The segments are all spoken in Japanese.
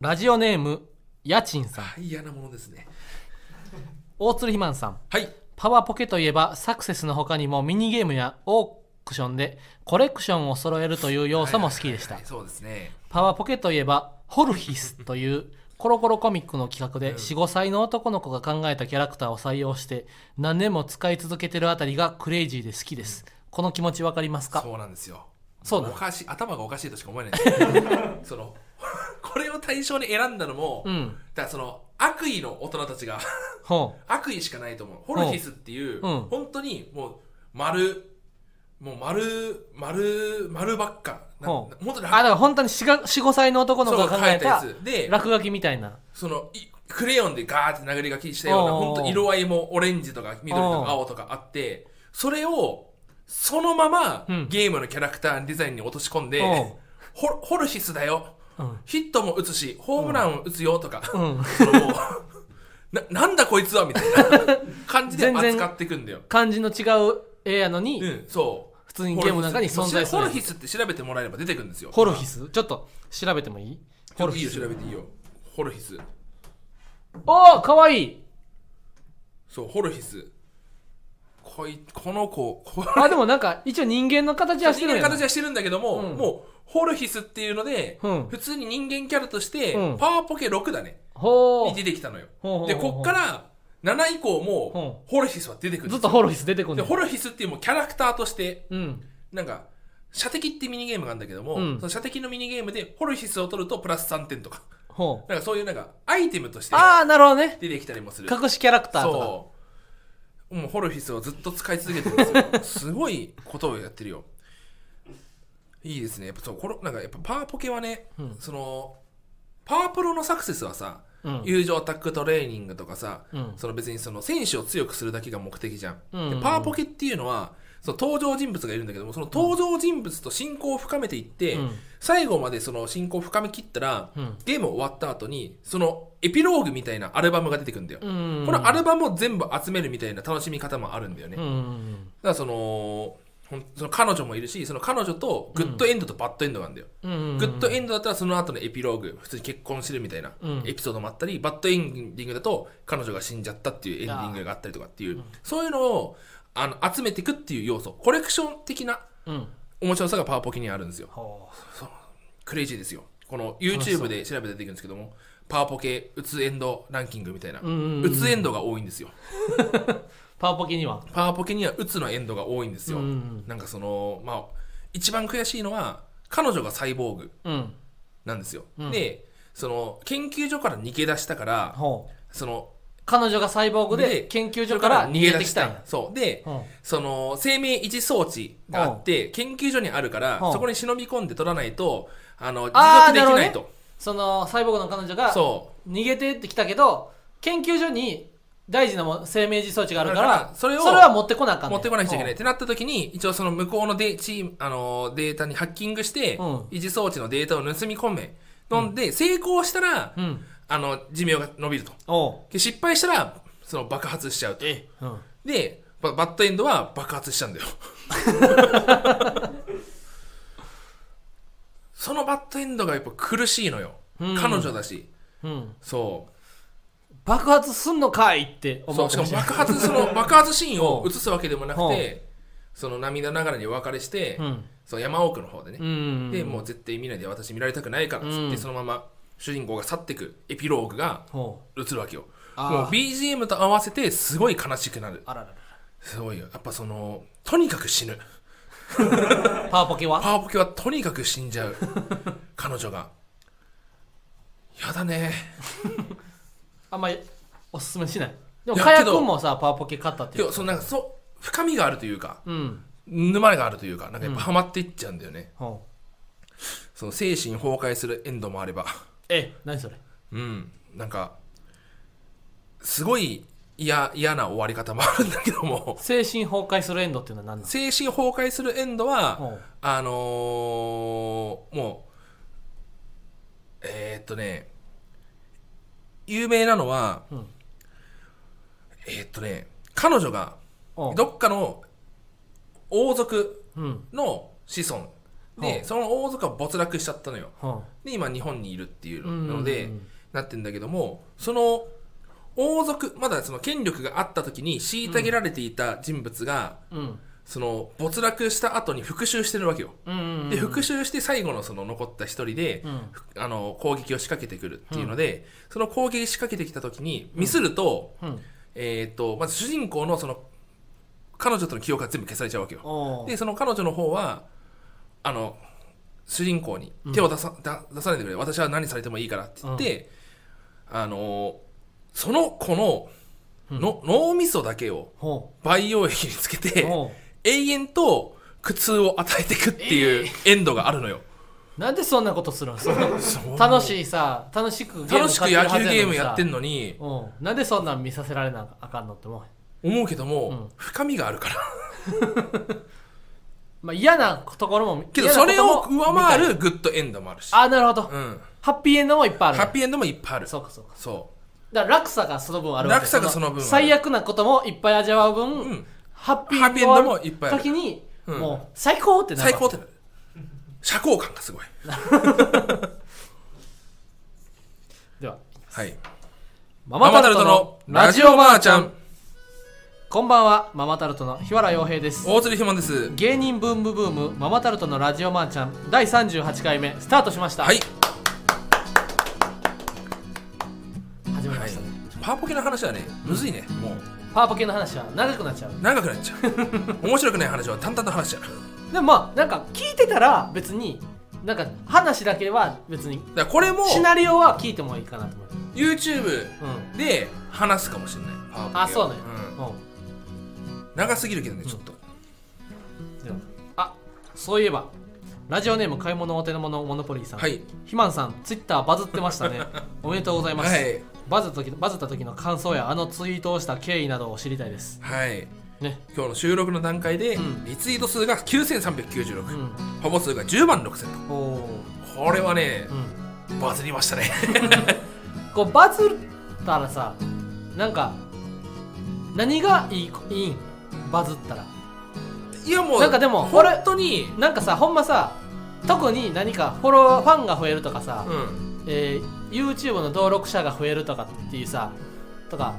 ラジオネーム家賃さん。はい嫌なものですね。大鶴ひまんさん。はい。パワポケといえばサクセスの他にもミニゲームやオークションでコレクションを揃えるという要素も好きでした。はいそうですね。パワポケといえばホルヒスというコロコロコミックの企画で45歳の男の子が考えたキャラクターを採用して何年も使い続けてるあたりがクレイジーで好きです。この気持ちわかりますか？そうなんですよ。そうなのおかしい頭がおかしいとしか思えない そのこれを対象に選んだのも、うん。だからその悪意の大人たちがほ 悪意しかないと思う。ホルヒスっていう、う。ん。本当にもう丸もう丸丸丸ばっか。本当にうあだから本当に45歳の男の子が考いたやつ。で落書きみたいな。そのいクレヨンでガーって殴り書きしたような本当色合いもオレンジとか緑とか青とかあってそれをそのままうん。ゲームのキャラクターデザインに落とし込んで、ホホルヒスだよ。うんヒットも打つしホームランを打つよとか、うんそのもう ななんだこいつはみたいな感じで扱っていくんだよ。漢字の違う絵やのに、うん、そう。普通にゲームの中に存在するホルヒスって調べてもらえれば出てくるんですよ。ホルヒス？ちょっと調べてもいい？ホルヒス。調べていいよ。ホルヒス。おおかわいいそう、ホルヒス。こい、この子、こあでもなんか一応人間の形はしてるんや。な人間の形はしてるんだけども、うん。もう、ホルヒスっていうので、うん。普通に人間キャラとして、うん。パワーポケ6だね。ほに出てきたのよ。ほうほうほうで、こっから、7以降うも、ホルヒスは出てくるんですよ。うずっとホルヒス出てくるで、ホルヒスっていうもうキャラクターとして、うん。なんか、射的ってミニゲームがあるんだけども、うん。その射的のミニゲームでホルヒスを取るとプラス3点とか、ほう。なんかそういうなんか、アイテムとしてああなるほどね。出てきたりもする。隠しキャラクターとか。そう。もうホルフィスをずっと使い続けてるんですよ。すごいことをやってるよ。いいですね。やっぱそう、これ、なんかやっぱパワーポケはね、うんその、パワープロのサクセスはさ、うん友情アタックトレーニングとかさ、うんその別にその選手を強くするだけが目的じゃん。うんでパワーポケっていうのは、その登場人物がいるんだけども、その登場人物と親交を深めていって、うん。最後までその親交を深めきったら、うん。ゲーム終わった後に、そのエピローグみたいなアルバムが出てくるんだよ。うん。このアルバムを全部集めるみたいな楽しみ方もあるんだよね。うんうだかんらその、その彼女もいるし、その彼女とグッドエンドとバッドエンドがあるんだよ。うんうんグッドエンドだったらその後のエピローグ、普通に結婚してるみたいなうん。エピソードもあったり、バッドエンディングだと彼女が死んじゃったっていうエンディングがあったりとかっていう、そういうのをあの集めていくっていう要素、コレクション的なうん面白さがパワーポケにあるんですよ。ほクレイジーですよ。この YouTube で調べて出てくるんですけども、パワーポケ、うつエンドランキングみたいな、うんうんうんうつエンドが多いんですよ。う パワーポケには？パワーポケにはうつのエンドが多いんですよ。うんうんなんかその、まあ、一番悔しいのは、彼女がサイボーグうんなんですよ。うんで、その、研究所から逃げ出したから、ほうその、彼女がサイボーグでで研究所から逃げてきたんや。そう。で、うん。その、生命維持装置があって、研究所にあるから、うん。そこに忍び込んで取らないと、あの、持続できないと。そのサイボーグの彼女がそ逃げてってきたけど研究所に大事な生命維持装置があるからだからそれをは持ってこなあかんう。持ってこなくちゃいけない。っいてなった時に、一応その向こうのデチーム、あの、データにハッキングして、うん。維持装置のデータを盗み込め、飲んで、成功したら、うんあの、寿命が伸びると。で失敗したら、その爆発しちゃうと。えうんで、ババッドエンドは爆発しちゃうんだよ。そのバッドエンドがやっぱ苦しいのよ。うん彼女だし。うんそ爆発すんのかいって思うしかかも爆発、そ の爆発シーンをうん映すわけでもなくて、その涙ながらにお別れして、うんそう山奥の方でね。うんで、もう絶対見ないで私見られたくないからっつって、うんそのまま主人公が去ってくエピローグが映るわけよ。もう BGM と合わせてすごい悲しくなる。あららすごいよ。やっぱその、とにかく死ぬ。ら パワーポケは？パワーポケはとにかく死んじゃう。彼女が。やだね。あんまりおすすめしないでもいやカヤけど君もさパワーポケ買ったっていうそのなんか、そう、深みがあるというか、うん沼があるというか、なんかやっぱハマっていっちゃうんだよね。ほうその精神崩壊するエンドもあれば。え何それ？うん。なんか、すごい嫌、嫌な終わり方もあるんだけども、精神崩壊するエンドっていうのは何なの？精神崩壊するエンドは、あのーもう、えー、っとね、有名なのは、うん。えー、っとね、彼女がどっかの王族うん。の子孫でその王族は没落しちゃったのよ。はで今日本にいるっていうので、なってんだけどもその王族まだその権力があった時に虐げられていた人物が、うん。その没落した後に復讐してるわけよ、で復讐して最後のその残った一人で、あの攻撃を仕掛けてくるっていうので、その攻撃仕掛けてきた時にミスると,、うん。えー、とまず主人公のその彼女との記憶が全部消されちゃうわけよ。でその彼女の方はあの主人公に手を出さ,だ、出さないでくれ。私は何されてもいいからって言って、あのその子のの、脳みそだけをほ培養液につけうてほ永遠と苦痛を与えていくっていうエンドがあるのよ、うなんでそんなことするの？そのそう。楽しいさ楽しく楽しく野球ゲームやってんののに。うん。なんでそんなん見させられなあかんのって思う。思うけども、うん。深みがあるから まあ嫌なところもけどそれを上回るるグッドエンドもあるし、あなるほど、うん、ハッピーエンドもいっぱいある。ハッピーエンドもいっぱいある。そうかそうか。そだから落差がその分あるわけ。落差がその分最悪なこともいっぱい味わう分、う、うん、ハッピーエンドもいっぱいある時に、うん。もう最高ってなる。最高ってなる。社交感がすごい。でははい。マママタルトのラジオマーちゃんこんばんはママタルトの日原洋平です。大鶴ひまんです。芸人ブームブームママタルトのラジオマーちゃん第38回目スタートしました。はい、はい始まりましたね、、パワポケの話はねむずいねもう。パワポケの話は長くなっちゃう。長くなっちゃう。面白くない話は淡々と話しちゃう。でもまあなんか聞いてたら別になんか話だけは別にだからこれもシナリオは聞いてもいいかなと思う。YouTube うん。で話すかもしれないパワポケをあそうね長すぎるけどねちょっと、ではあそういえばラジオネーム買い物お手の物モノポリーさん、はい。ひまんさんツイッターバズってましたね。おめでとうございます、はい。バズった時バズった時の感想やあのツイートをした経緯などを知りたいです。はい。ね。今日の収録の段階で、うん。リツイート数が9396、うん。フォロー数が10万6000おおとこれはねー、うん。バズりましたね。こうバズったらさなんか何がいいいいんバズったら。いやもうなんかでも本当に。なんかさほんまさ特に何かフォロワーファンが増えるとかさ、うん。えー YouTube の登録者が増えるとかっていうさとか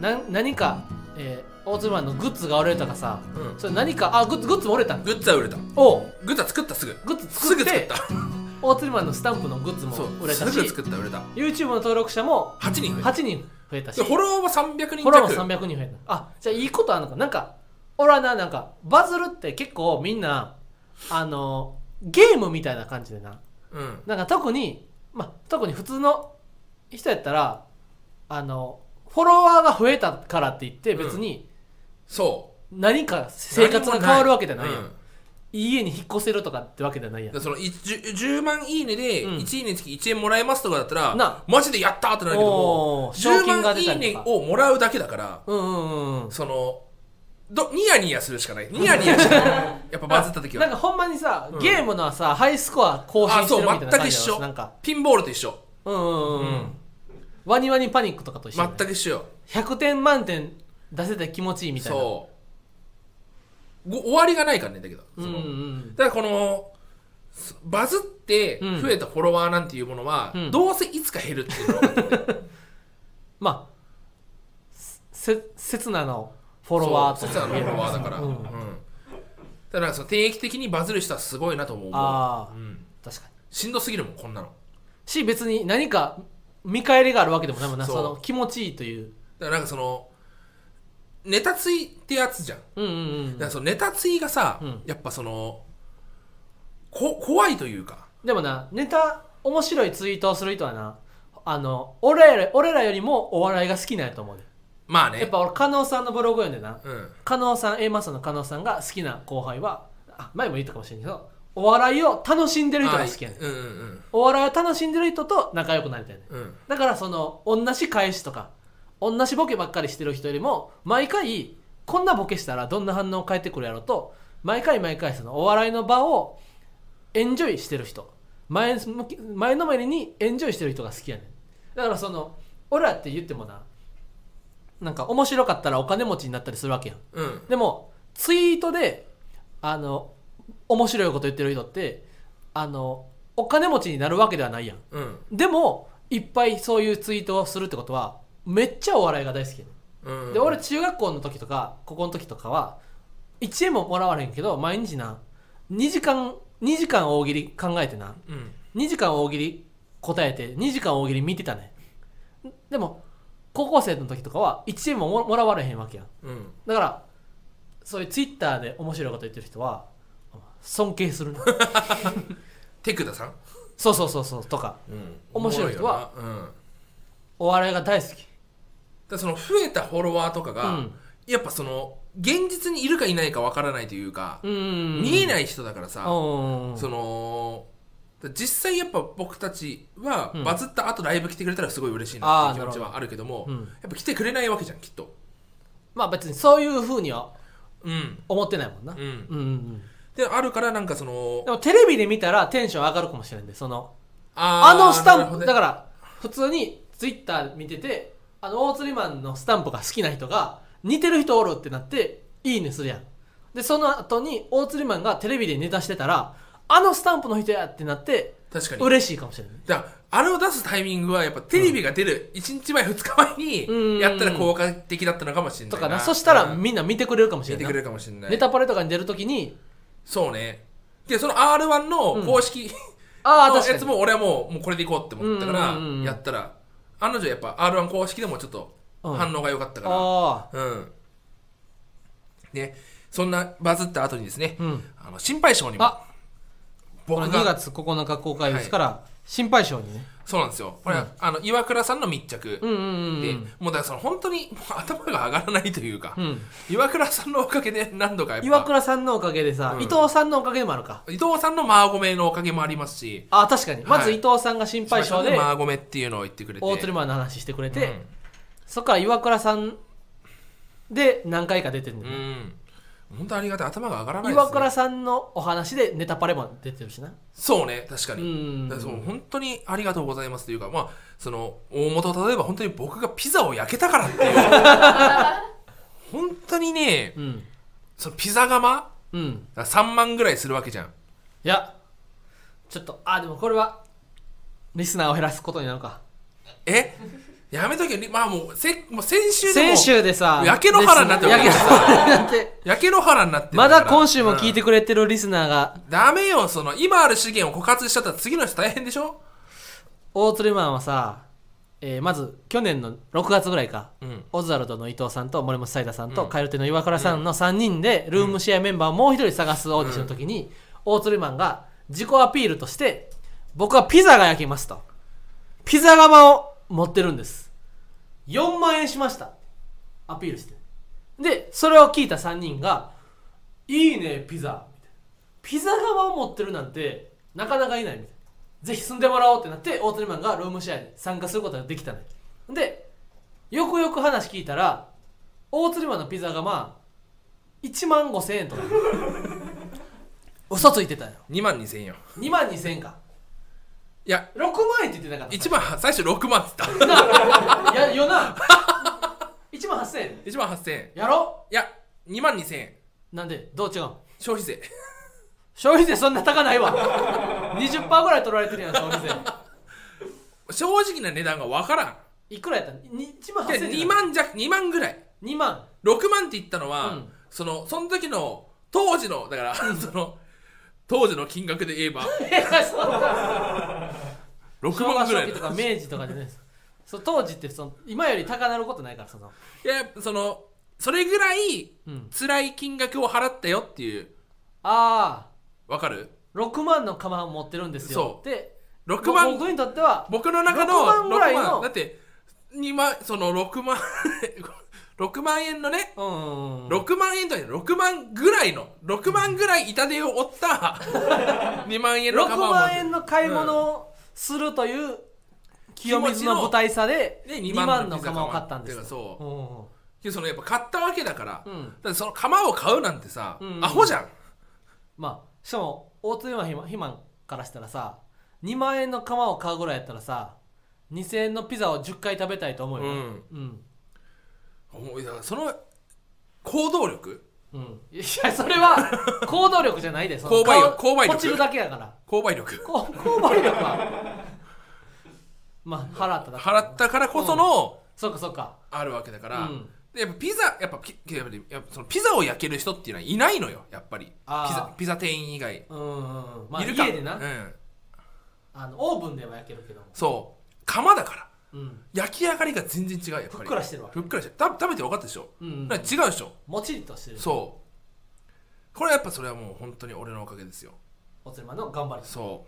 な何か、えー、大鶴マンのグッズが売れるとかさうん。それ何かあグッズグッズも売れたんグッズは売れた。おう。グッズは作ったすぐ。グッズす作ってぐ作った 大鶴マンのスタンプのグッズも売れたしすぐ作った売れた。YouTube の登録者も8人増えた。8人増えたし。でフォロワーは300人フォロワー弱も300人増えた。あじゃあいいことあるのか。なんか俺はななんかバズるって結構みんなあのゲームみたいな感じでな。うん。なんか特にまあ特に普通の人やったらあのフォロワーが増えたからって言って別にそう。何か生活が変わるわけじゃないやん、うんい。い家に引っ越せるとかってわけじゃないやん。でそのい 10, 10万いいねでうん。1いいねにつき1円もらえますとかだったら、な。マジでやったーってなるけどもおー賞10金が万い出たりとか。いねをもらうだけだからうんうんうんうん。そのどニヤニヤするしかない。ニヤニヤしない。やっぱバズった時は。なんかほんまにさ、うん。ゲームのさハイスコア更新してるみたいな感そう全く一緒。なんかピンボールと一緒。うんうんうん、うん。うん。ワニワニパニックとかと一緒全ね、く一緒よ。100点満点出せて気持ちいいみたいな。そう。ご終わりがないからねだけど。うんうんだからこのすバズってうん。増えたフォロワーなんていうものは、うん。どうせいつか減るっていうのが分かっててまあせ刹那のフォロワーとそう実はのフォロワーだから、ううん。んだからその定期的にバズる人はすごいなと思う。ああうん、確かに。しんどすぎるもんこんなの。し別に何か見返りがあるわけでもないもんな。そう。その気持ちいいという。だからなんかそのネタついってやつじゃん。だうんうんうん。からそのネタついがさ、うん。やっぱそのこ怖いというか。でもなネタ面白いツイートをする人はなあの俺ら俺らよりもお笑いが好きなんやと思うで、まあね。やっぱ俺加納さんのブログ読んでな。うん。加納さん A マスの加納さんが好きな後輩はあ前も言ったかもしれんけどお笑いを楽しんでる人が好きやねん。うんうんお笑いを楽しんでる人と仲良くなりたいねん。うん。うんだからその同じ返しとか同じボケばっかりしてる人よりも毎回こんなボケしたらどんな反応を返ってくるやろと毎回毎回そのお笑いの場をエンジョイしてる人。前向き前のめりにエンジョイしてる人が好きやねん。だからその俺らって言ってもななんか面白かったらお金持ちになったりするわけやん。うん。でもツイートであの面白いこと言ってる人ってあのお金持ちになるわけではないやん。うん。でもいっぱいそういうツイートをするってことはめっちゃお笑いが大好きやねうん。で俺中学校の時とか高校の時とかは1円ももらわれへんけど毎日な2時間2時間大喜利考えてなうん。2時間大喜利答えて2時間大喜利見てたねでも高校生の時とかは1円もももらわれへんわけやん。うん。だからそういうツイッターで面白いこと言ってる人は尊敬するね。テクダさん、そうそうそうそうとか。うん。面白い人はお笑いが大好き。だその増えたフォロワーとかが、うん。やっぱその現実にいるかいないかわからないというか、うん。見えないい人だからさ、うん。その実際やっぱ僕たちはうん。バズった後ライブ来てくれたらすごい嬉しいなっていう気持ちはあるけどもうん。やっぱ来てくれないわけじゃんきっと。まあ別にそういうふうにはうん。思ってないもんな、うん。うんうんうん。であるからなんかそのでもテレビで見たらテンション上がるかもしれんでそのああのスタンプ、ね。だから普通にツイッター見ててあの大釣りマンのスタンプが好きな人が似てる人おるってなっていいねするやん。でその後に大釣りマンがテレビでネタしてたらあのスタンプの人やってなって確かに。嬉しいかもしれない。だからあれを出すタイミングはやっぱテレビが出る1日前2日前うん。にやったら効果的だったのかもしれないとかな。そしたらうんみんな見てくれるかもしれない。見てくれるかもしれない。ネタパレとかに出るときに。そうね。でその R1 の公式、のああ確かに。やつも俺はもうもうこれでいこうって思ったからうんうんうんうん。やったら案の定やっぱ R1 公式でもちょっとうん。反応が良かったから。ああうん。でそんなバズった後にですねうん。あの心配性にもあ2僕が月9日公開ですから、心配性にね。そうなんですよ。これ、うん。あの岩倉さんの密着。で、うんもうだからその本当に 頭が上がらないというか、うん。岩倉さんのおかげで何度かやっぱ。岩倉さんのおかげでさ、うん。伊藤さんのおかげでもあるか。伊藤さんのマーゴメのおかげもありますし。あ確かに。まずはい伊藤さんが心配性で。マーゴメっていうのを言ってくれて。大鶴マンの話してくれて、うん。そっから岩倉さんで何回か出てるんだよ、うん本当ありがたい。頭が上がらないです、ね、岩倉さんのお話でネタパレも出てるしな。そうね。確かうに、からそう本当にありがとうございますというかまあその大元例えば本当に僕がピザを焼けたからっていう。本当にねうん。そのピザ窯うん。が3万ぐらいするわけじゃん。いやちょっとあでもこれはリスナーを減らすことになるか。え？やめとけ。まあもうせもう先週でも先週でさ焼け野原になってる焼け野原になって焼け野原になってるまだ今週も聞いて、てくれてるリスナーが、うん。ダメよその今ある資源を枯渇しちゃったら次の人大変でしょ？大鶴マンはさ、えーまず去年の6月ぐらいか。うん。オズワルドの伊藤さんと森本サイダさんと、うん。カエルテの岩倉さんの3人でルームシェアメンバーをもう一人探すオーディションの時に、大鶴マンが自己アピールとして僕はピザが焼けますと。ピザ窯を持ってるんです4万円しました。アピールして。でそれを聞いた3人が「いいねピザ」ピザ窯を持ってるなんてなかなかいない。みたいなぜひ住んでもらおうってなって大鳥マンがルームシェアに参加することができたのよでよくよく話聞いたら大釣りマンのピザがまあ1万5千円とか。嘘ついてたよ。2万2000円よ。2万2千円かいや6万円って言ってなかった？1万最初6万っつった。なやよな。1万8千円。1万8000円。やろ？いや2万2000円。なんで？どう違う？の消費税。消費税そんな高ないわ。20%ぐらい取られてるやん消費税。正直な値段がわからん。いくらやった？に1万で8千円2万じゃ2万ぐらい。2万。6万って言ったのは、うん。そのその時の当時のだから、その当時の金額で言えば 6昭和万ぐらいの初期とか明治とかでねそう当時ってその今より高なることないからその、いやそのそれぐらいうん、辛い金額を払ったよっていう。あわかる？あ6万の釜を持ってるんですよ。そう。で6万僕にとっては僕の中の6万ぐらいの6万。だって2万その6万 6万円のねうんうんうん。6万円とは言う6万ぐらいの6万ぐらい痛手を負った 2万円の6釜を持って万円の買い物をするという清水の舞台差でで2 2万万のの釜を買ったんですよ。ピザそう。うんでそのやっぱ買ったわけだから,、うん。うんだってその釜を買うなんてさ、うんアホじゃん。まあしかも大津山肥満からしたらさ2万円の釜を買うぐらいやったらさ2000円のピザを10回食べたいと思うよ、うん。うん。その行動力うん。いやそれは行動力じゃないでその購買力。顔購買力。落ちるだけやから。購買力。こ購買力は。まあ払っただけ。払ったからこそのそうかそうか。あるわけだから、うん。でやっぱピザやっぱピやっぱりやっぱそのピザを焼ける人っていうのはいないのよやっぱり。ピあー。ザピザ店員以外、うんうんうん。まあいるか家でな、うん、あのオーブンでは焼けるけども。そう。釜だから。うん焼き上がりが全然違うやっぱり。ふっくらしてるわ。けふっくらしてる。た食べて分かったでしょ、うんだから違うでしょ？もちりとしてる。そう。これはやっぱそれはもう本当に俺のおかげですよ。おつりまの頑張り。そ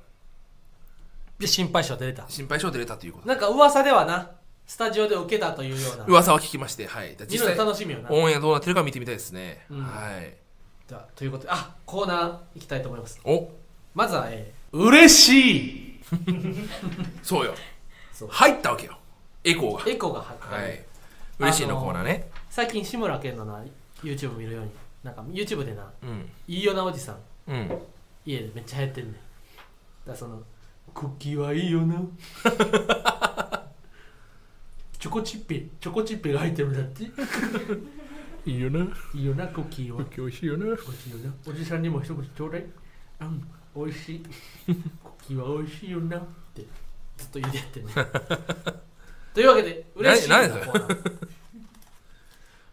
で心配性出れた。う心配性出れたということ。なんか噂ではなスタジオで受けたというような。噂は聞きましてはい。実際楽しみよな。オンエアどうなってるか見てみたいですね、うん。はい。じゃあということであコーナー行きたいと思います。お。まずは、えー、嬉しい。そうよ入ったわけよ。エコーが。エコーが入って、はい。嬉しいのコーナーね、最近志村けんのな YouTube 見るようになんか YouTube でなうん。いいよなおじさん。うん。家でめっちゃ流行ってんねん。だそのクッキーはいいよな チョコチッペチョコチッペが入ってるんだって。いいよな。いいよなクッキーは美味しいよな。美味しいよな。おじさんにも一口ちょうだい。うん美味しい。クッキーは美味しいよなってずっと言うてね。というわけで嬉しいな何それ？コーナー。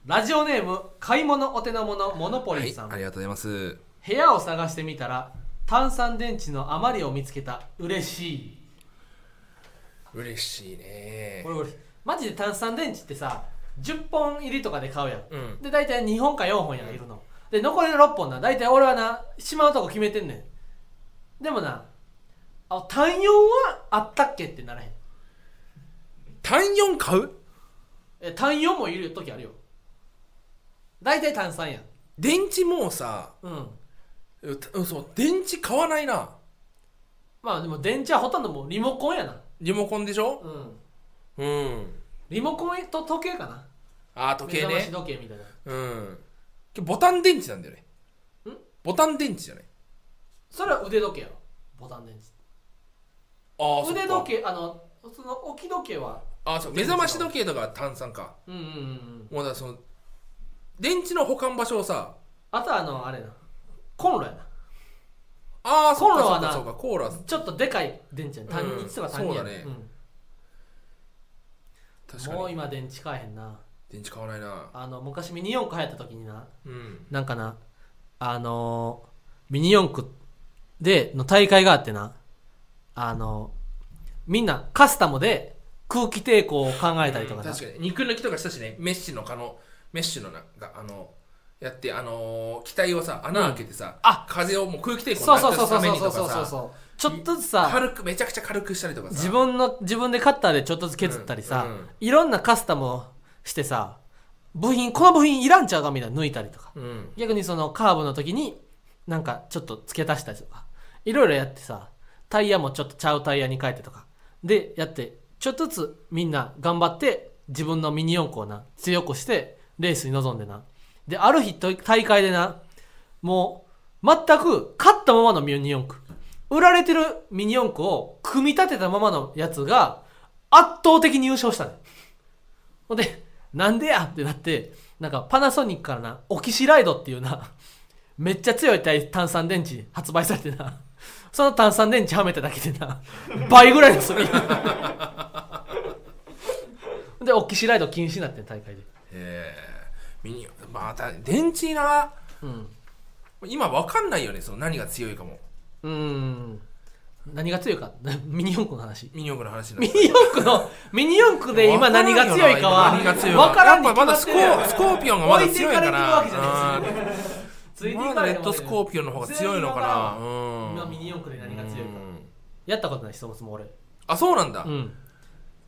ラジオネーム買い物お手の物モノポはいリーさん、ありがとうございます。部屋を探してみたら炭酸電池の余りを見つけた。嬉しい。嬉しいね。これ俺マジで炭酸電池ってさ10本入りとかで買うやん。うん。で大体2本か4本やんいるの。で残りの6本な大体俺はなしまうとこ決めてんねん。でもなあ単4はあったっけってならへん。単4買う？え単4もいる時あるよ。大体炭酸やん。電池もうさうん。うたそう電池買わないな。まあでも電池はほとんどもうリモコンやな。リモコンでしょ？うん。うん。リモコンと時計かな。あー時計目覚ましね時計みたいな。うん。ボタン電池なんだよね。ん？ボタン電池じゃない。それは腕時計やろ。ボタン電池ああ腕時計あのその置き時計は？あそう目覚まし時計とかは炭酸か。うんうんうんうん。もうだからその電池の保管場所をさあとはあのあれな。コンロやな。ああそうかコーラはなそうかそうかコーラ。ちょっとでかい電池や単うん1とか単2やそうだね。確かに。もう今電池買えへんな。電池買わないな。あの昔ミニ四駆流行った時にな。うん。なんかな。あのーミニ四駆での大会があってなあのみんなカスタムで空気抵抗を考えたりとかな、うん確かに。肉抜きとかしたしね。メッシュの可能メッシュのなんかあのやってあのー機体をさ穴開けてさ、あ風をもう空気抵抗そうそうそうそうそうそうそう。そうちょっとずつさ軽くめちゃくちゃ軽くしたりとかさ。自分の自分でカッターでちょっとずつ削ったりさ、うんうん。いろんなカスタムをしてさ部品この部品いらんちゃうかみたいな抜いたりとか。うん。逆にそのカーブの時になんかちょっと付け足したりとか。いろいろやってさタイヤもちょっとちゃうタイヤに変えてとか。でやってちょっとずつみんな頑張って自分のミニ四駆をな強くしてレースに臨んでな。である日大会でなもう全く勝ったままのミニ四駆。売られてるミニ四駆を組み立てたままのやつが圧倒的に優勝したね。ほんでなんでやってなってなんかパナソニックからなオキシライドっていうなめっちゃ強い炭酸電池発売されてな。その炭酸電池はめただけでな、倍ぐらいの炭。で、オキシライド禁止になって大会で。ええー。ミニ、また、電池な。うん。今わかんないよね、その何が強いかも。うん。何が強いか ミニ四駆の話ミニ四駆の話ミニ四駆のミニ四駆で今何が強いかは分からんけどやっぱまだスコーピオンがまだ強いから 3D からレッドスコーピオンの方が強いのかな。うん。今ミニ四駆で何が強いかやったことないそもそも俺。あそうなんだ、うん。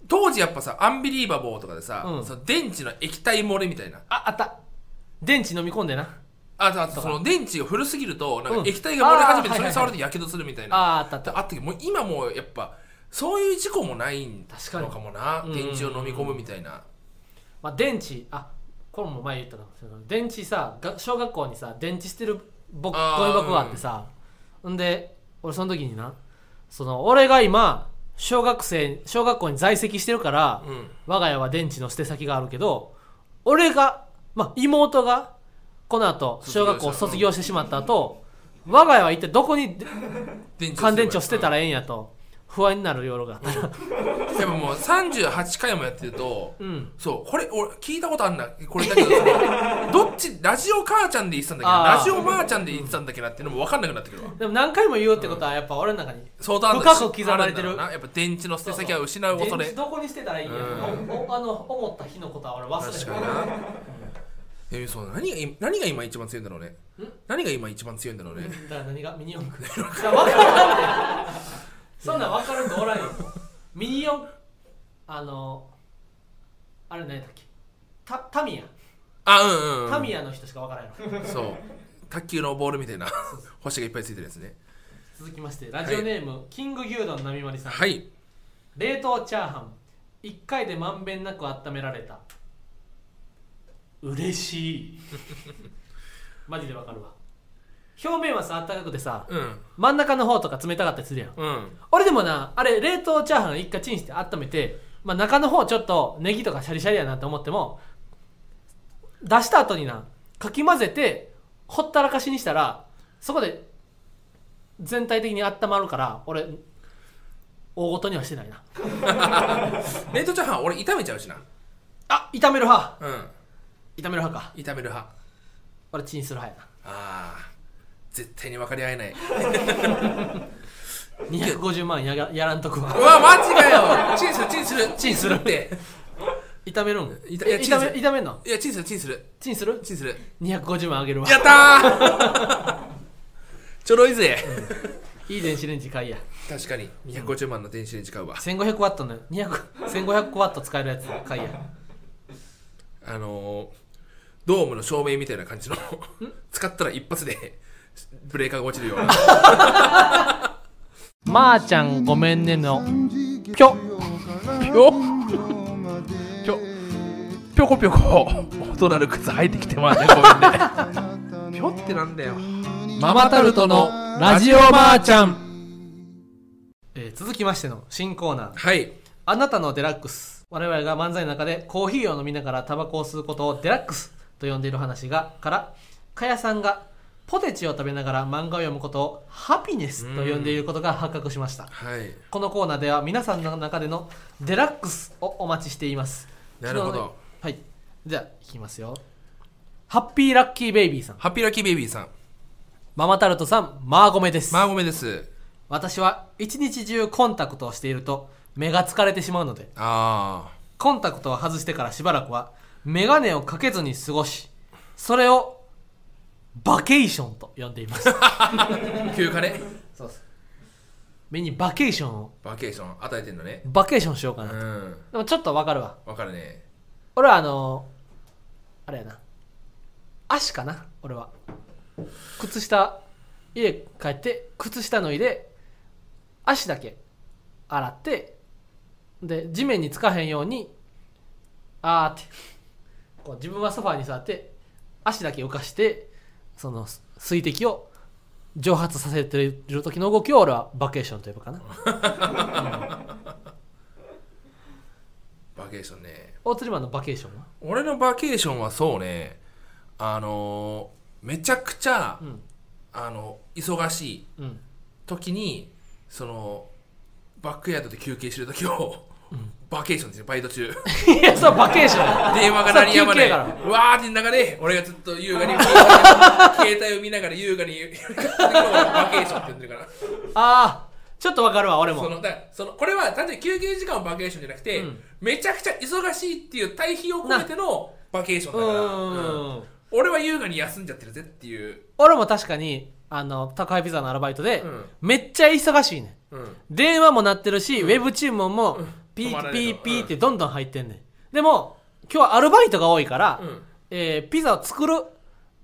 当時やっぱさアンビリーバボーとかでさ、うん。その電池の液体漏れみたいな。ああった。電池飲み込んでな。あとあとその電池が古すぎるとなんか液体が漏れ始めてそれに触るとやけどするみたいな、ああったあってたあったけどもう今もうやっぱそういう事故もないのかもな。電池を飲み込むみたいな。まあ電池あこれも前言ったなその電池さが小学校にさ電池捨てるぼゴミ箱があってさ。んで俺その時になその俺が今小学生小学校に在籍してるから、うん。我が家は電池の捨て先があるけど俺がまあ妹がこの後小学校を卒業してしまった後我が家は一体どこに 乾電池を捨てたらええんやと不安になる夜があったら。やっぱもう38回もやってると、うん。そうこれ俺聞いたことあんなこれだけど どっちラジオ母ちゃんで言ってたんだけどあー。ラジオばあちゃんで言ってたんだっけなっていうのも分かんなくなってくるわ。でも何回も言うってことはやっぱ俺の中に相当あん深く刻まれてる。あんだろうなやっぱ電池の捨て先は失う恐れどこに捨てたらいいんや、おおあの思った日のことは俺忘れて確かにな。えそう何がい何が今一番強いんだろうね。何が今一番強いんだろうね。だから何がミニ四駆。いや分からんねそんなん分かるんとおらんよ。ミニ四あのあれ何だっけ？タタミヤ。あうんうん、うん、タミヤの人しか分からんやろそう。卓球のボールみたいな。星がいっぱいついてるやつね。続きましてラジオネーム、キング牛丼並まりさん、はい。冷凍チャーハン。1回でまんべんなく温められた。嬉しい。マジでわかるわ表面はさあったかくてさうん。真ん中の方とか冷たかったりするやん。うん。俺でもなあれ冷凍チャーハン一回チンして温めて、まあ、中の方ちょっとネギとかシャリシャリやなと思っても出した後になかき混ぜてほったらかしにしたらそこで全体的に温まるから俺大ごとにはしてないな。冷凍チャーハン俺炒めちゃうしな。あ炒める派。うん。炒める派か。炒める派。俺チンする派やああ絶対に分かり合えない。う250万やがやらんとくわわマジかよ。チンするチンする。チンする。って。炒めるん？いたいやえ炒めチンする。炒めんの？いやチンするチンする。チンする？チンする。250万あげるわ。やったー。ちょろいぜ。いい電子レンジ買いや。確かに。250万の電子レンジ買うわ。1500ワットの200 1500ワット使えるやつ買いや。あのー、ドームの照明みたいな感じの。使ったら一発でブレーカーが落ちるような。まー、ちゃんごめんねの。ぴょ。ぴょ。ぴょ。ぴょこぴょこ。音なる靴履いてきてもらってごめんね。ぴょってなんだよ。ママタルトのラジオまーちゃん、えー続きましての新コーナー。はい。あなたのデラックス。我々が漫才の中でコーヒーを飲みながらタバコを吸うことをデラックスと呼んでいる話がからかやさんがポテチを食べながら漫画を読むことをハピネスと呼んでいることが発覚しました。はい。このコーナーでは皆さんの中でのデラックスをお待ちしています。なるほど。はい。じゃあいきますよ。ハッピーラッキーベイビーさん。ハッピーラッキーベイビーさん。ママタルトさんマーゴメです、マーゴメです。私は一日中コンタクトをしていると目が疲れてしまうので。あコンタクトを外してからしばらくはメガネをかけずに過ごしそれをバケーションと呼んでいます。あ休暇ねそうです。目にバケーションを。バケーション与えてんのね。バケーションしようかうな、ん。でもちょっとわかるわ。わかるね。俺はあのあれやな。足かな？俺は。靴下家帰って靴下脱いで足だけ洗ってで地面につかへんようにあーって。こう自分はソファーに座って足だけ浮かしてその水滴を蒸発させてる時の動きを俺はバケーションと呼ぶかな。バケーションね。大釣りマンのバケーションは？俺のバケーションはそうね。あのー、めちゃくちゃ、うん。あの忙しいうん。時にそのバックヤードで休憩してる時を、バケーションですよバイト中。いやそうバケーション。や電話が鳴りやまない。それ休憩やうわーって中で俺がずっと優雅に 携帯を見ながら優雅に バケーションって呼んでるから。ああちょっとわかるわ俺も。そのだそのこれは単純に休憩時間をバケーションじゃなくて、うん。めちゃくちゃ忙しいっていう対比を込めてのバケーションうだから、んうん。俺は優雅に休んじゃってるぜっていう、俺も確かにあの宅配ピザのアルバイトで、うん。めっちゃ忙しいね電話も鳴ってるし、ウェブ注文もうんピーピーピーってどんどん入ってんねん。でも今日はアルバイトが多いから、うん。えーピザを作る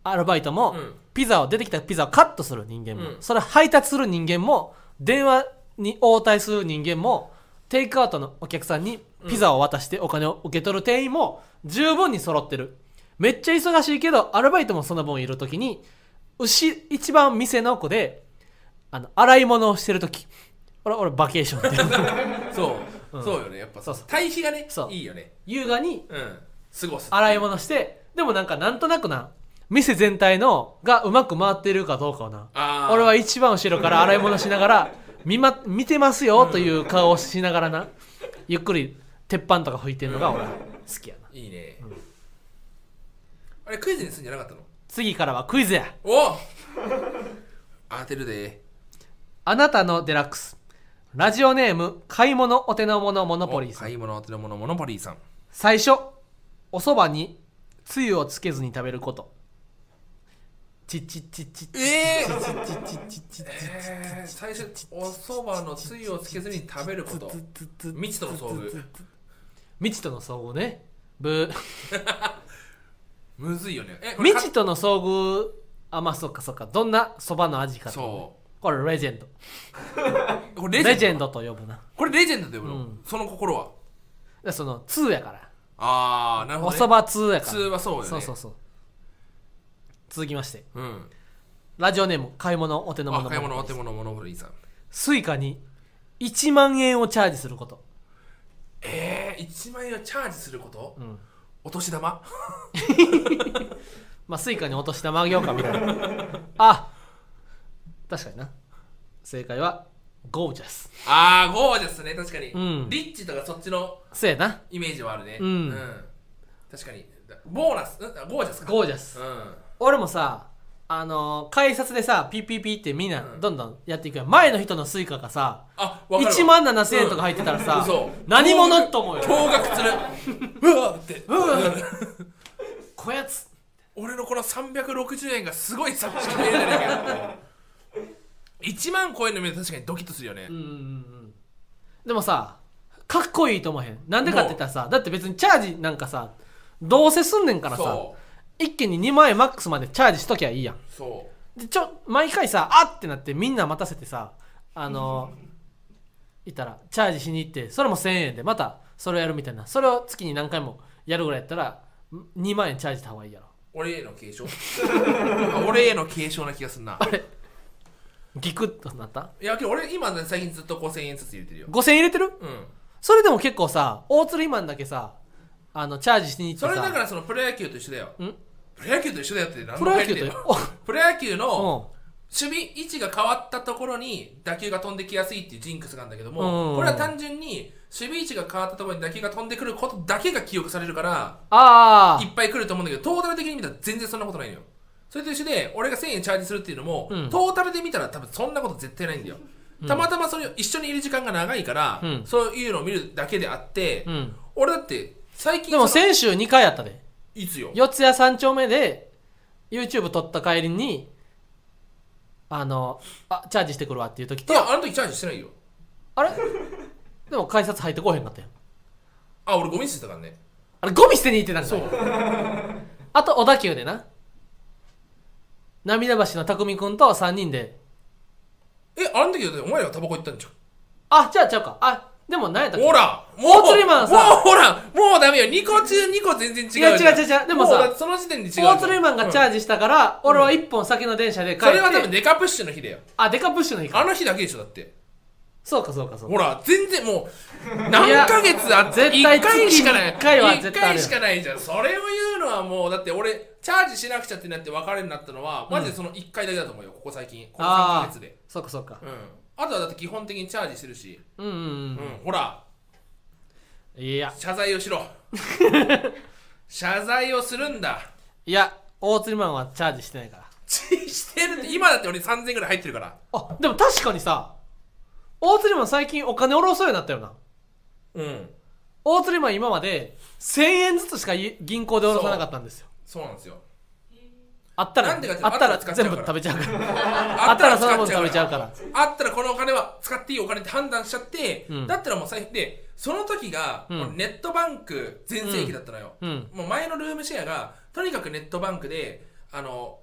アルバイトも、うん。ピザを出てきたピザをカットする人間も、うん。それ配達する人間も電話に応対する人間もテイクアウトのお客さんにピザを渡してお金を受け取る店員も十分に揃ってる。めっちゃ忙しいけどアルバイトもその分いる時に牛一番店の奥であの洗い物をしてる時。俺俺バケーションって言 うそう、そうよね。やっぱそうそう。対比がねそう。いいよね。優雅にうん。過ごす洗い物してでもなんかなんとなくな店全体のがうまく回ってるかどうかをな。あー。俺は一番後ろから洗い物しながら見,、ま、見てますよという顔をしながらなゆっくり鉄板とか拭いてるのが俺は好きやな。いいね、あれクイズにするんじゃなかったの？次からはクイズや。お当てるで。あなたのデラックスラジオネーム買い物お手の物モノポリーさん。お買い物お手の物モノポリーさん。最初おそばにつゆをつけずに食べること。チチチチチええチチチチチえー、最初おそばのつゆをつけずに食べること未知との遭遇未知との遭遇ねブーむずいよねえ未知との遭遇あまあそっかそっかどんなそばの味かとそこれレジェンドうこれレジェンドと呼ぶな。これレジェンドって呼ぶの、うん。その心は。でその2やから。ああなるほど、ね、おそば2やから。普通はそうよね。そうそうそう。続きまして。うん。ラジオネーム買い物お手の物あ買い物お手物モノポリーさん。スイカに1万円をチャージすること。えー、1万円をチャージすること、ん。お年玉？まあスイカに落としたげようかみたいな。あ確かにな。正解はゴージャスああゴージャスね。確かに、うん。リッチとかそっちのそうやな。イメージはあるね。うん。確かに。ボーナス？ん？ゴージャスか。ゴージャスうん。俺もさあのー改札でさピッピッピってみんなどんどんやっていくやん。前の人のスイカがさあわかるわ。1万7000円とか入ってたらさ、嘘。何者と思うよ。驚愕する。うわーって。こやつ。俺のこの360円がすごい寂しく見えるじゃないか1万超えるの見ると確かにドキッとするよね、うんうんうんでもさかっこいいと思わへん？なんでかって言ったらさだって別にチャージなんかさどうせすんねんからさそ一気に2万円マックスまでチャージしときゃいいやん。う。そでちょ毎回さあっ！てなってみんな待たせてさあのいたらチャージしに行ってそれも1000円でまたそれをやるみたいな。それを月に何回もやるぐらいやったら2万円チャージした方がいいやろ。う俺への継承？俺への継承な気がするな。あれギクッとなった？いやけど俺今ね最近ずっと5000円ずつ入れてるよ。5000円入れてる？うん。それでも結構さ大釣りマンだけさあのチャージしに行ってさ。それだからそのプロ野球と一緒だよ。ん？プロ野球と一緒だよって何プロ野球と回言ってんの？お。プロ野球のうん。守備位置が変わったところに打球が飛んできやすいっていうジンクスがあるんだけどうんもこれは単純に守備位置が変わったところに打球が飛んでくることだけが記憶されるからあいっぱい来ると思うんだけどトータル的に見たら全然そんなことないのよそれと一緒で俺が1000円チャージするっていうのも、うん。トータルで見たら多分そんなこと絶対ないんだよ、たまたまそれを一緒にいる時間が長いから、うん。そういうのを見るだけであって、あうん。俺だって最近でもその先週2回やったで。いつよ？四谷三丁目で YouTube 撮った帰りにあのあチャージしてくるわっていう時といやあの時チャージしてないよ。あれ？でも改札入ってこへんかったよ。あ俺ゴミ捨てたからね。あれゴミ捨てに行ってたんかいあと小田急でな涙橋の匠くんと3人で。えあの時だってお前らがタバコ行ったんじゃんあじゃあちゃうか。あでも何やったっけ？ほらもう大釣りマンさもうほらもうダメよ。2個中2個全然違うじゃん。違う違う違う。でもさその時点で違うじゃん。大釣りマンがチャージしたから、俺は1本先の電車で帰って、それは多分デカプッシュの日だよ。あデカプッシュの日か。あの日だけでしょだってそうかそうかそうか。ほら全然もう何ヶ月あって絶対1回しかない月に一回は一絶対ある。よ回しかないじゃん。それを言うのはもうだって俺チャージしなくちゃってなって別れになったのはマジでその1回だけだと思うよここ最近。この3ヶあ月で。そうかそうか。うん。あとはだって基本的にチャージしてるし。うんうんうん。ほら。うんいや。謝罪をしろ。謝罪をするんだ。いや大釣りマンはチャージしてないから。してるって今だって俺3000円ぐらい入ってるから。あでも確かにさ大釣りマン最近お金下ろそうようになったよな。うん。大釣りマン今まで1000円ずつしかい銀行で下ろさなかったんですよ。そう。なんですよ。あったらあったら全部食べちゃうから。あったらその分食べちゃうから。あったらこのお金は使っていいお金って判断しちゃって、うん。だったらもう最でその時が、ネットバンク全盛期だったのよ、うん。もう前のルームシェアがとにかくネットバンクであの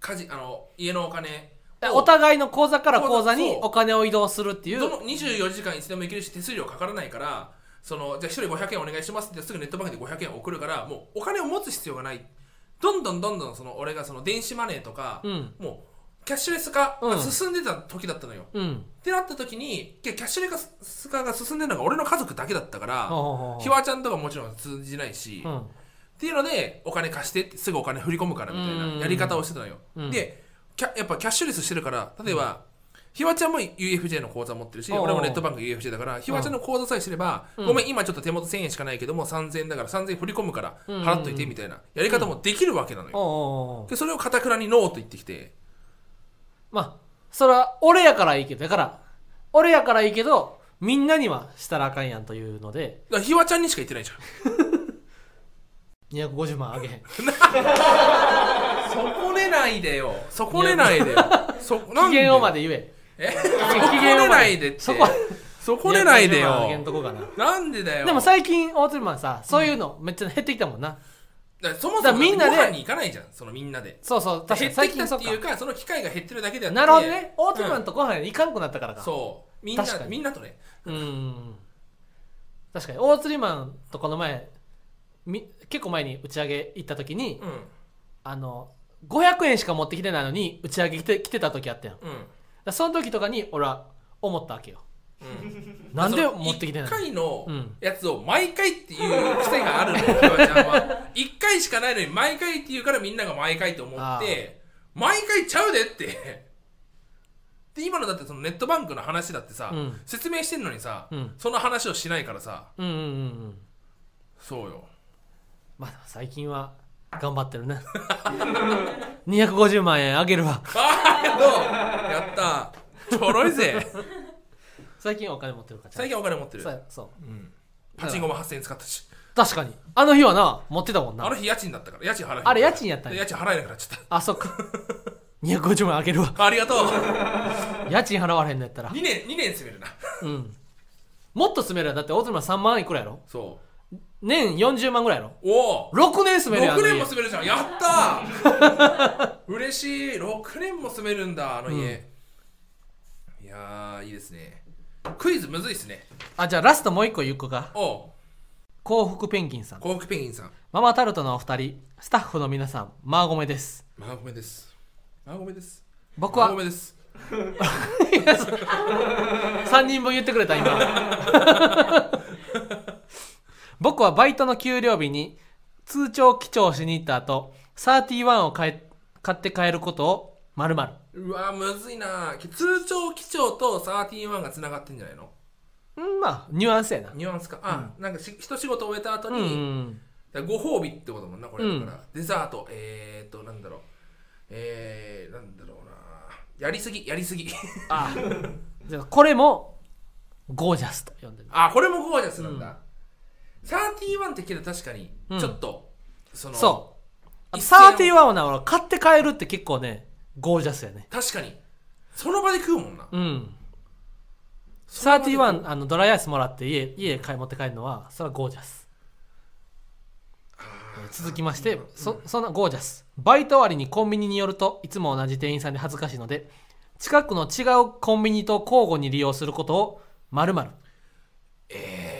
家事あの家のお金をお。互いの口座から口座にお金を移動するっていう。どの24時間いつでも行けるし手数料かからないからそのじゃあ1人500円お願いしますってすぐネットバンクで500円送るからもうお金を持つ必要がない。どんどんどんどんその俺がその電子マネーとか、うん。もうキャッシュレス化うん。が進んでた時だったのよ、うん。ってなった時にキャッシュレス化が進んでるのが俺の家族だけだったからひわちゃんとかもちろん通じないし、うん。っていうのでお金貸してってすぐお金振り込むからみたいなやり方をしてたのよ、うん。でキャやっぱキャッシュレスしてるから例えば、ひわちゃんも UFJ の口座持ってるしおうおう俺もネットバンク UFJ だからひわちゃんの口座さえすれば、ごめん今ちょっと手元1000円しかないけども3000円だから3000円振り込むから払っといてみたいなやり方もできるわけなのよ、おうおうおうでそれをかたくなにノーと言ってきて。まあそれは俺やからいいけどだから俺やからいいけどみんなにはしたらあかんやんというので。ひわちゃんにしか言ってないじゃん。250万あげへん そこねないでよ。そこねないでよ。そなをまで言え。え？期そこ限をまねないでって。そこそこねないで250万あげんよとこかななんでだよ。でも最近大鶴マンさそういうのめっちゃ減ってきたもんな、だからそもだからそもみんなで。ご飯に行かないじゃんそのみんなで。そうそう確かに。減ってきた最近そっかっていうか。その機会が減ってるだけであって。なるほどね。大鶴マンとご飯に行かんくなったからか。そう。みんな確かに。みんなとね。うん。確かに。大釣りマンとこの前み結構前に打ち上げ行った時に、うん。あの500円しか持ってきてないのに打ち上げ来て来てた時あったやん。うん。らその時とかに俺は思ったわけよ。うん。なんで持ってきてない一回のうん。やつを毎回っていう癖があるのよひわちゃんは一回しかないのに毎回って言うからみんなが毎回と思って毎回ちゃうでって。で今のだってそのネットバンクの話だってさ、うん。説明してんのにさ、うん。その話をしないからさ。うんうんうんうん。そうよ。まあ最近は頑張ってるね。250万円あげるわ。やった。ちょろいぜ。最近はお金持ってるか。ら最近お金持ってる。そうそう。うん。パチンコも8000円使ったし。確かに。あの日はな持ってたもんな。あの日家賃だったから。家賃払えあれ家賃やったんや。家賃払えなくなっちゃっあそっか。250万あげるわ。たありがとう。家賃払われへんのやったら。2年2年住めるな。うん。もっと住めるだって大津村3万いくらやろ？そ年40万ぐらいやろ。うおお。6年住めるやん6年も住めるじゃん。やったー。嬉しい。6年も住めるんだあの家、いやーいいですね。クイズむずいっすね。あじゃあラストもう一個言う個か。おう。幸福ペンギンさん。幸福ペンギンさん。ママタルトのお二人スタッフの皆さんマーゴメです。マーゴメです。マーゴメです。僕は。マーゴメです。3人分言ってくれた今僕はバイトの給料日に通帳記帳しに行った後31を買え買って帰ることをまるまるうわむずいな。通帳記帳と31がつながってんじゃないの？うんまあニュアンスやな。ニュアンスか。あ、なんかし一仕事終えた後うんに、うん。だからご褒美ってことだもんなこれだから、デザートえー、っとなんだろう。えー、なんだろうな。やりすぎやりすぎ。あじゃあこれもゴージャスと呼んでる。あこれもゴージャスなんだ、31ってけど確かにうん。ちょっと、そのそう。あと一線を31はな俺買って帰るって結構ねゴージャスやね。確かに。その場で食うもんな。うん。その場で食う。31あのドライアイスもらって家家買い持って帰るのはそれはゴージャス。えー。続きましてそそのゴージャス。バイト終わりにコンビニに寄るといつも同じ店員さんで恥ずかしいので近くの違うコンビニと交互に利用することを〇〇。え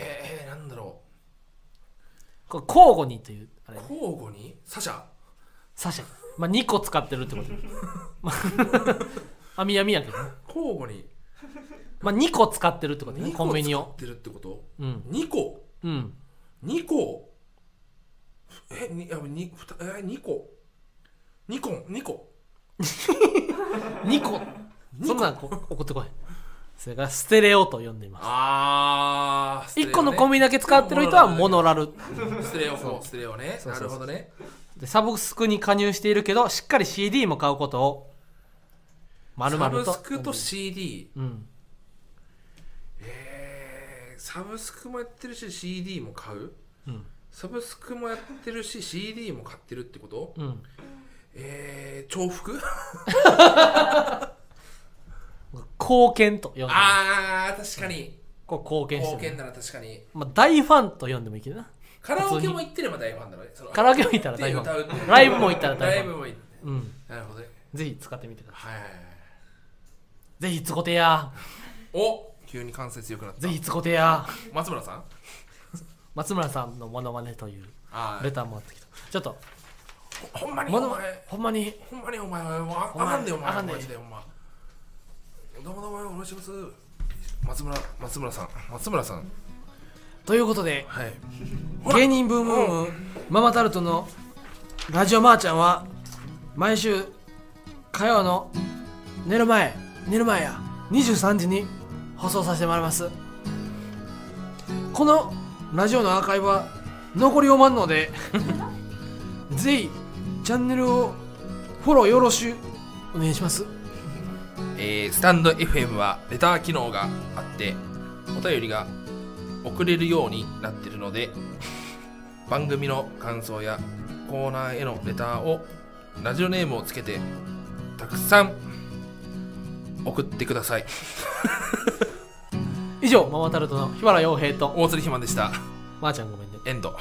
これ交互にというあれ。う交互に？サシャ？サシャ、まあ、2個使ってるってこと。まあ 網網やけどね、交互に？まあ、2個使ってるってことね2コンビニ使ってるってこと？うん。2個？うん。2個？えにあにふたえ2個？2個2個？2個？そんなんこ送ってこいそれからステレオと呼んでいます。あー1個のコンビニだけ使ってる人はモノラル。ステレオステレオね。なそうそうそう。るほどね。でサブスクに加入しているけどしっかり CD も買うことを〇サ〇とブスクと CD うん。えー、サブスクもやってるし CD も買う？うん。サブスクもやってるし CD も買ってるってこと？うん。えー、重複？貢献と呼んであー確かに。これ貢献してる、貢献なら確かに。まあ、大ファンと呼んでもいいけどな。カラオケも行ってれば大ファンだろ。うねそのカラオケも行ったら大ファン。ライブも行ったら大ファン。ライブも行って。うん。なるほど。ねぜひ使ってみてくださはいはいはい。いぜひ使ってや。お急に関節良くなった。ぜひ使ってや。松村さん？松村さんのモノマネというあレターもらってきた。ちょっと。あほんまにモノマお前ほんまにほんまにお前ああかんでお前。マジでお前どうもどうもお願いします。松村松村さん。松村さん。ということではい。芸人ブームブームママタルトのラジオマーちゃんは毎週火曜の寝る前寝る前や23時に放送させてもらいます。このラジオのアーカイブは残り4万ので ぜひチャンネルをフォローよろしゅうお願いしますえースタンド FM はレター機能があってお便りが送れるようになっているので 番組の感想やコーナーへのレターをラジオネームをつけてたくさん送ってください。以上ママタルトの日原洋平と大鶴ひまんでした。まー、ちゃんごめんね。エンド